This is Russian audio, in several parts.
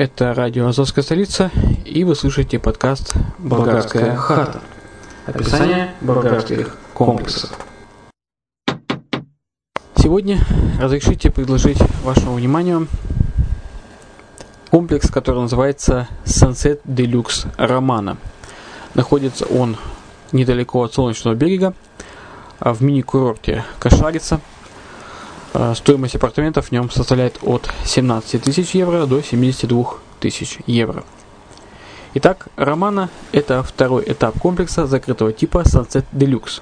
Это радио «Азовская столица» и вы слушаете подкаст «Болгарская хата». Описание болгарских комплексов. Сегодня разрешите предложить вашему вниманию комплекс, который называется Sunset Deluxe Романа. Находится он недалеко от Солнечного берега, в мини-курорте Кашарица – стоимость апартаментов в нем составляет от 17 тысяч евро до 72 тысяч евро. Итак, Романа – это второй этап комплекса закрытого типа Sunset Deluxe,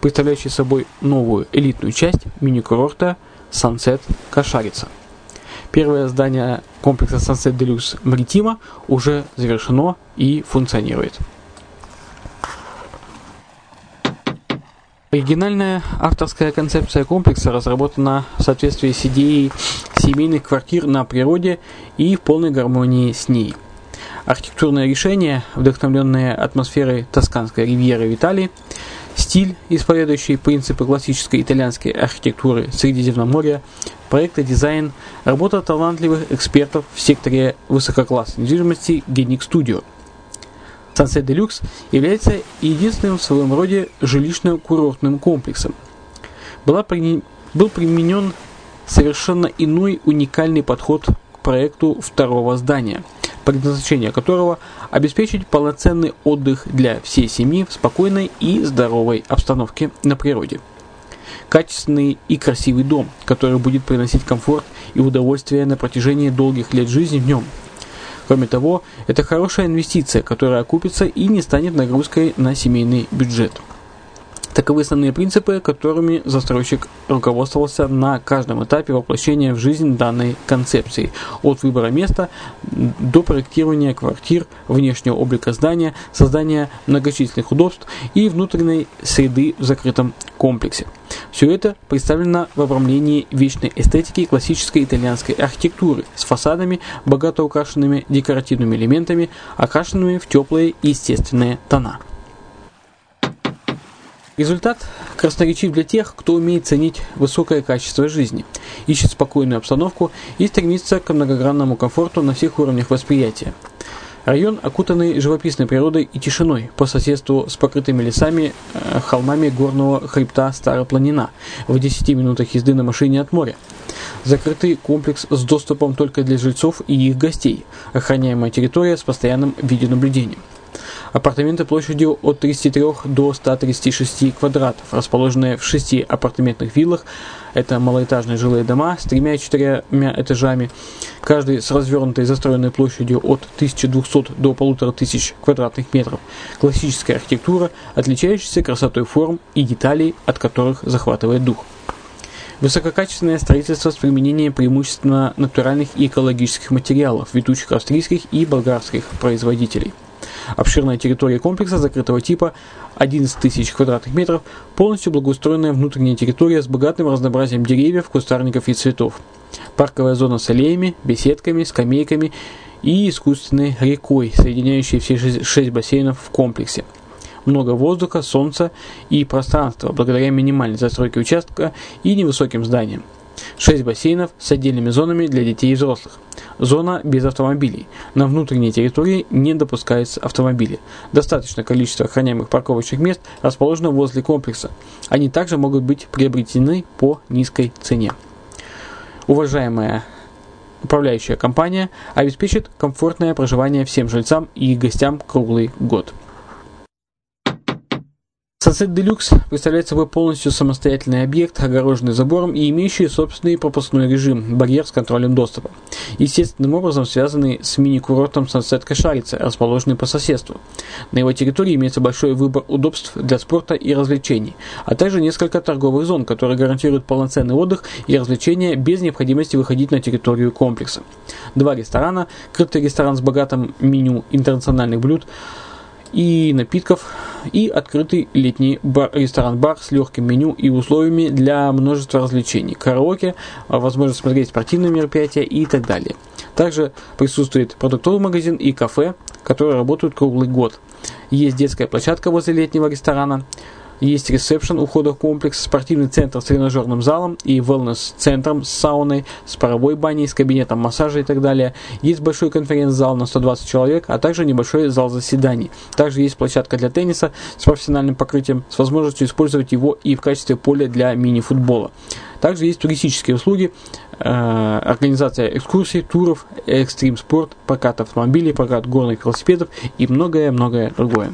представляющий собой новую элитную часть мини-курорта Sunset Кашарица. Первое здание комплекса Sunset Deluxe Маритима уже завершено и функционирует. Оригинальная авторская концепция комплекса разработана в соответствии с идеей семейных квартир на природе и в полной гармонии с ней. Архитектурное решение, вдохновленное атмосферой Тосканской ривьеры в Италии, стиль, исповедующий принципы классической итальянской архитектуры Средиземноморья, проект и дизайн, работа талантливых экспертов в секторе высококлассной недвижимости Genic Studio – Sunset Deluxe является единственным в своем роде жилищно-курортным комплексом. Была при... Был применен совершенно иной уникальный подход к проекту второго здания, предназначение которого обеспечить полноценный отдых для всей семьи в спокойной и здоровой обстановке на природе. Качественный и красивый дом, который будет приносить комфорт и удовольствие на протяжении долгих лет жизни в нем – Кроме того, это хорошая инвестиция, которая окупится и не станет нагрузкой на семейный бюджет. Таковы основные принципы, которыми застройщик руководствовался на каждом этапе воплощения в жизнь данной концепции, от выбора места до проектирования квартир, внешнего облика здания, создания многочисленных удобств и внутренней среды в закрытом комплексе. Все это представлено в обрамлении вечной эстетики классической итальянской архитектуры с фасадами, богато украшенными декоративными элементами, окрашенными в теплые естественные тона. Результат красноречив для тех, кто умеет ценить высокое качество жизни, ищет спокойную обстановку и стремится к многогранному комфорту на всех уровнях восприятия. Район, окутанный живописной природой и тишиной, по соседству с покрытыми лесами, э, холмами горного хребта Старая Планина, в 10 минутах езды на машине от моря. Закрытый комплекс с доступом только для жильцов и их гостей. Охраняемая территория с постоянным видеонаблюдением. Апартаменты площадью от 33 до 136 квадратов, расположенные в шести апартаментных виллах. Это малоэтажные жилые дома с тремя и четырьмя этажами, каждый с развернутой застроенной площадью от 1200 до 1500 квадратных метров. Классическая архитектура, отличающаяся красотой форм и деталей, от которых захватывает дух. Высококачественное строительство с применением преимущественно натуральных и экологических материалов, ведущих австрийских и болгарских производителей. Обширная территория комплекса закрытого типа 11 тысяч квадратных метров, полностью благоустроенная внутренняя территория с богатым разнообразием деревьев, кустарников и цветов. Парковая зона с аллеями, беседками, скамейками и искусственной рекой, соединяющей все шесть бассейнов в комплексе. Много воздуха, солнца и пространства, благодаря минимальной застройке участка и невысоким зданиям. 6 бассейнов с отдельными зонами для детей и взрослых. Зона без автомобилей. На внутренней территории не допускаются автомобили. Достаточное количество охраняемых парковочных мест расположено возле комплекса. Они также могут быть приобретены по низкой цене. Уважаемая управляющая компания обеспечит комфортное проживание всем жильцам и гостям круглый год. Sunset Deluxe представляет собой полностью самостоятельный объект, огороженный забором и имеющий собственный пропускной режим, барьер с контролем доступа. Естественным образом связанный с мини-курортом Sunset Кашарица, расположенный по соседству. На его территории имеется большой выбор удобств для спорта и развлечений, а также несколько торговых зон, которые гарантируют полноценный отдых и развлечения без необходимости выходить на территорию комплекса. Два ресторана, крытый ресторан с богатым меню интернациональных блюд, и напитков, и открытый летний бар, ресторан-бар с легким меню и условиями для множества развлечений, караоке, возможность смотреть спортивные мероприятия и так далее. Также присутствует продуктовый магазин и кафе, которые работают круглый год. Есть детская площадка возле летнего ресторана, есть ресепшн у входа в комплекс, спортивный центр с тренажерным залом и wellness-центром с сауной, с паровой баней, с кабинетом массажа и так далее. Есть большой конференц-зал на 120 человек, а также небольшой зал заседаний. Также есть площадка для тенниса с профессиональным покрытием, с возможностью использовать его и в качестве поля для мини-футбола. Также есть туристические услуги, э, организация экскурсий, туров, экстрим спорт, прокат автомобилей, прокат горных велосипедов и многое-многое другое.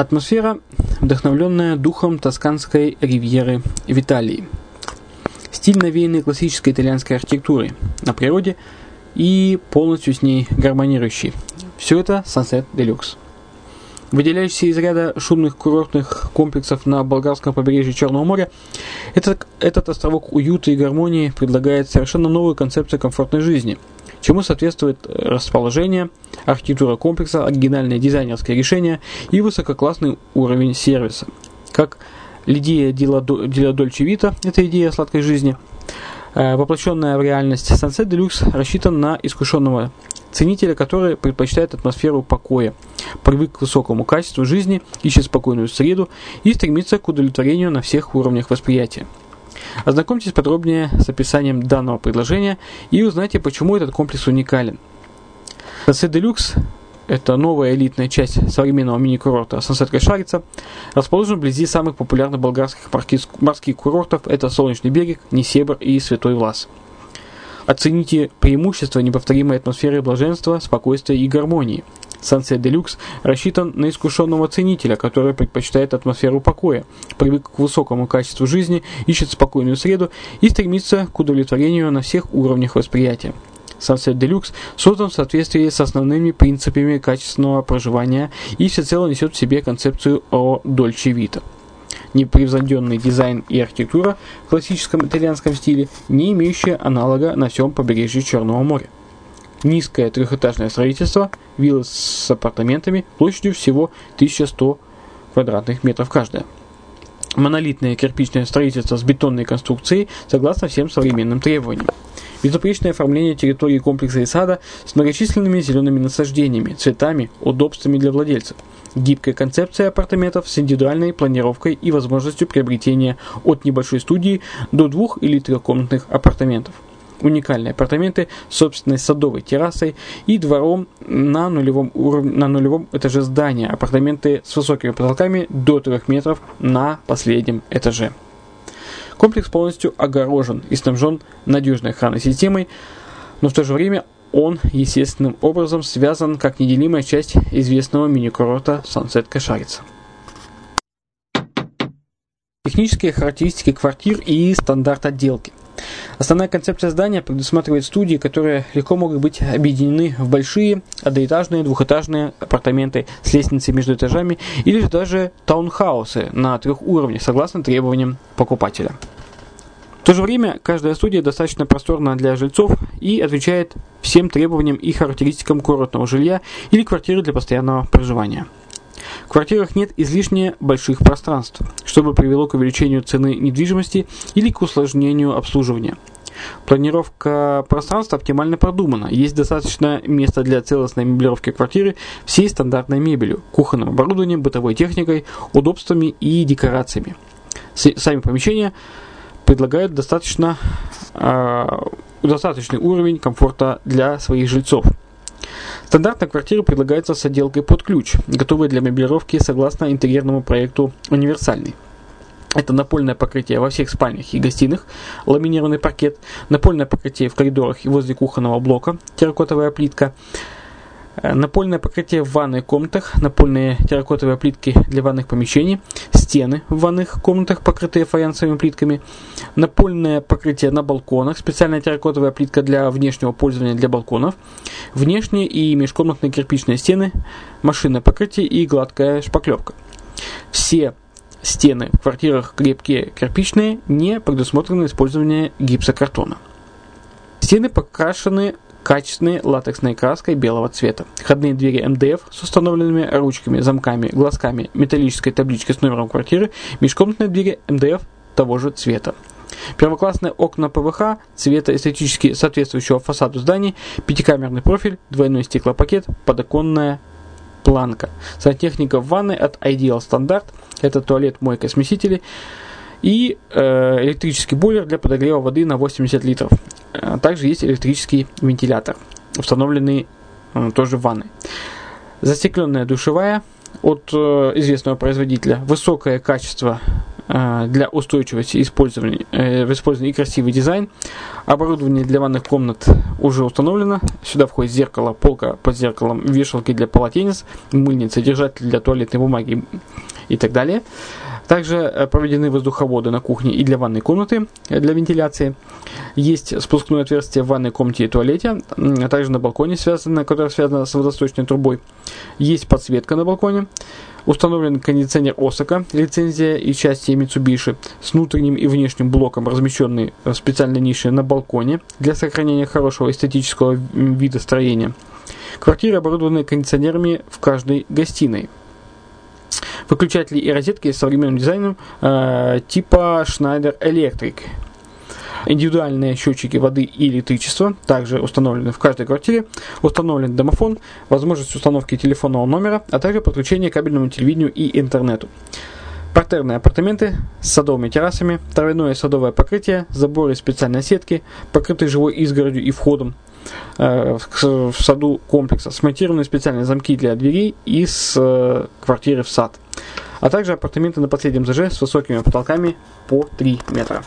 Атмосфера, вдохновленная духом тосканской ривьеры в Италии. Стиль, навеянный классической итальянской архитектурой на природе и полностью с ней гармонирующий. Все это Sunset Deluxe. Выделяющийся из ряда шумных курортных комплексов на болгарском побережье Черного моря, этот, этот островок уюта и гармонии предлагает совершенно новую концепцию комфортной жизни – чему соответствует расположение, архитектура комплекса, оригинальное дизайнерское решение и высококлассный уровень сервиса. Как идея Дила Дольче Вита, это идея сладкой жизни, э, воплощенная в реальность, Sunset Deluxe рассчитан на искушенного ценителя, который предпочитает атмосферу покоя, привык к высокому качеству жизни, ищет спокойную среду и стремится к удовлетворению на всех уровнях восприятия. Ознакомьтесь подробнее с описанием данного предложения и узнайте, почему этот комплекс уникален. Sunset Deluxe это новая элитная часть современного мини-курорта Sunset Кашарица, расположен вблизи самых популярных болгарских морских курортов – это Солнечный берег, Несебр и Святой Влас. Оцените преимущества неповторимой атмосферы блаженства, спокойствия и гармонии – Sunset Deluxe рассчитан на искушенного ценителя, который предпочитает атмосферу покоя, привык к высокому качеству жизни, ищет спокойную среду и стремится к удовлетворению на всех уровнях восприятия. Sunset Deluxe создан в соответствии с основными принципами качественного проживания и всецело несет в себе концепцию о Dolce Vita. Непревзойденный дизайн и архитектура в классическом итальянском стиле, не имеющие аналога на всем побережье Черного моря. Низкое трехэтажное строительство, виллы с апартаментами площадью всего 1100 квадратных метров каждая. Монолитное кирпичное строительство с бетонной конструкцией согласно всем современным требованиям. Безупречное оформление территории комплекса и сада с многочисленными зелеными насаждениями, цветами, удобствами для владельцев. Гибкая концепция апартаментов с индивидуальной планировкой и возможностью приобретения от небольшой студии до двух- или трехкомнатных апартаментов уникальные апартаменты с собственной садовой террасой и двором на нулевом, уровне, на нулевом этаже здания. Апартаменты с высокими потолками до 3 метров на последнем этаже. Комплекс полностью огорожен и снабжен надежной охранной системой, но в то же время он естественным образом связан как неделимая часть известного мини-курорта Sunset Кашарица. Технические характеристики квартир и стандарт отделки. Основная концепция здания предусматривает студии, которые легко могут быть объединены в большие одноэтажные, двухэтажные апартаменты с лестницей между этажами или же даже таунхаусы на трех уровнях, согласно требованиям покупателя. В то же время каждая студия достаточно просторна для жильцов и отвечает всем требованиям и характеристикам курортного жилья или квартиры для постоянного проживания. В квартирах нет излишне больших пространств, чтобы привело к увеличению цены недвижимости или к усложнению обслуживания. Планировка пространства оптимально продумана. Есть достаточно места для целостной меблировки квартиры всей стандартной мебелью, кухонным оборудованием, бытовой техникой, удобствами и декорациями. Сами помещения предлагают достаточно, э, достаточный уровень комфорта для своих жильцов. Стандартная квартира предлагается с отделкой под ключ, готовая для меблировки согласно интерьерному проекту «Универсальный». Это напольное покрытие во всех спальнях и гостиных, ламинированный паркет, напольное покрытие в коридорах и возле кухонного блока, терракотовая плитка, напольное покрытие в ванной комнатах, напольные терракотовые плитки для ванных помещений, стены в ванных комнатах, покрытые фаянсовыми плитками, напольное покрытие на балконах, специальная терракотовая плитка для внешнего пользования для балконов, внешние и межкомнатные кирпичные стены, машинное покрытие и гладкая шпаклевка. Все стены в квартирах крепкие кирпичные, не предусмотрено использование гипсокартона. Стены покрашены качественной латексной краской белого цвета. Входные двери МДФ с установленными ручками, замками, глазками, металлической табличкой с номером квартиры, межкомнатные двери МДФ того же цвета. Первоклассные окна ПВХ цвета эстетически соответствующего фасаду зданий, пятикамерный профиль, двойной стеклопакет, подоконная планка. Сантехника в ванной от Ideal Standard, это туалет, мойка, смесители, и э, электрический бойлер для подогрева воды на 80 литров. Э, также есть электрический вентилятор, установленный э, тоже в ванной. Застекленная душевая от э, известного производителя. Высокое качество э, для устойчивости использования, в использовании и красивый дизайн. Оборудование для ванных комнат уже установлено. Сюда входит зеркало, полка под зеркалом, вешалки для полотенец, мыльница, держатель для туалетной бумаги и так далее. Также э, проведены воздуховоды на кухне и для ванной комнаты э, для вентиляции. Есть спускное отверстие в ванной комнате и туалете, а также на балконе, связанное, которое связано с водосточной трубой. Есть подсветка на балконе. Установлен кондиционер Осака, лицензия и части Mitsubishi, с внутренним и внешним блоком, размещенный в специальной нише на балконе для сохранения хорошего эстетического вида строения. Квартиры оборудованы кондиционерами в каждой гостиной. Выключатели и розетки с современным дизайном э, типа Schneider Electric. Индивидуальные счетчики воды и электричества также установлены в каждой квартире. Установлен домофон, возможность установки телефонного номера, а также подключение к кабельному телевидению и интернету. Партерные апартаменты с садовыми террасами, травяное садовое покрытие, заборы специальной сетки, покрытые живой изгородью и входом, Э, в саду комплекса, смонтированы специальные замки для дверей из э, квартиры в сад, а также апартаменты на последнем этаже с высокими потолками по 3 метра.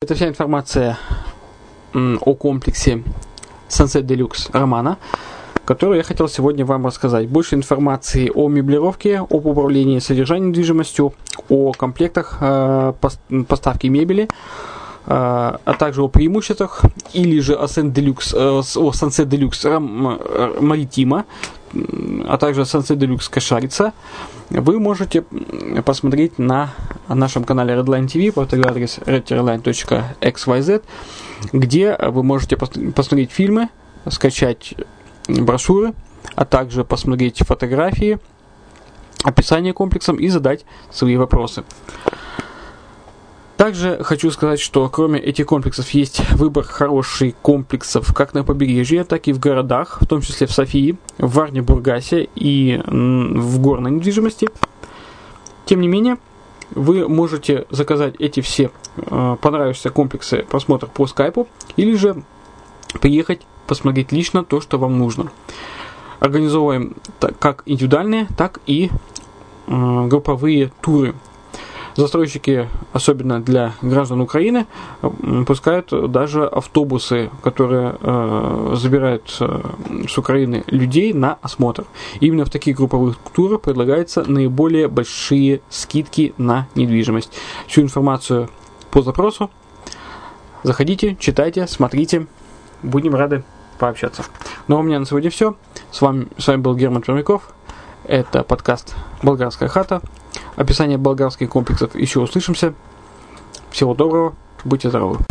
Это вся информация о комплексе Sunset Deluxe Романа, которую я хотел сегодня вам рассказать. Больше информации о меблировке, об управлении содержанием недвижимостью, о комплектах э, поставки мебели, а, а также о преимуществах, или же о Deluxe, э, о Sunset Deluxe Maritima, а также Sunset Deluxe Кашарица, вы можете посмотреть на нашем канале Redline TV, повторю адрес redline.xyz, где вы можете посмотреть фильмы, скачать брошюры, а также посмотреть фотографии, описание комплексом и задать свои вопросы. Также хочу сказать, что кроме этих комплексов есть выбор хороших комплексов как на побережье, так и в городах, в том числе в Софии, в Варне-Бургасе и в горной недвижимости. Тем не менее, вы можете заказать эти все э, понравившиеся комплексы просмотр по скайпу или же приехать посмотреть лично то, что вам нужно. Организовываем как индивидуальные, так и э, групповые туры Застройщики, особенно для граждан Украины, пускают даже автобусы, которые э, забирают э, с Украины людей на осмотр. Именно в таких групповых турах предлагаются наиболее большие скидки на недвижимость. Всю информацию по запросу заходите, читайте, смотрите. Будем рады пообщаться. Ну а у меня на сегодня все. С вами, с вами был Герман Пермяков. Это подкаст «Болгарская хата». Описание болгарских комплексов еще услышимся. Всего доброго, будьте здоровы.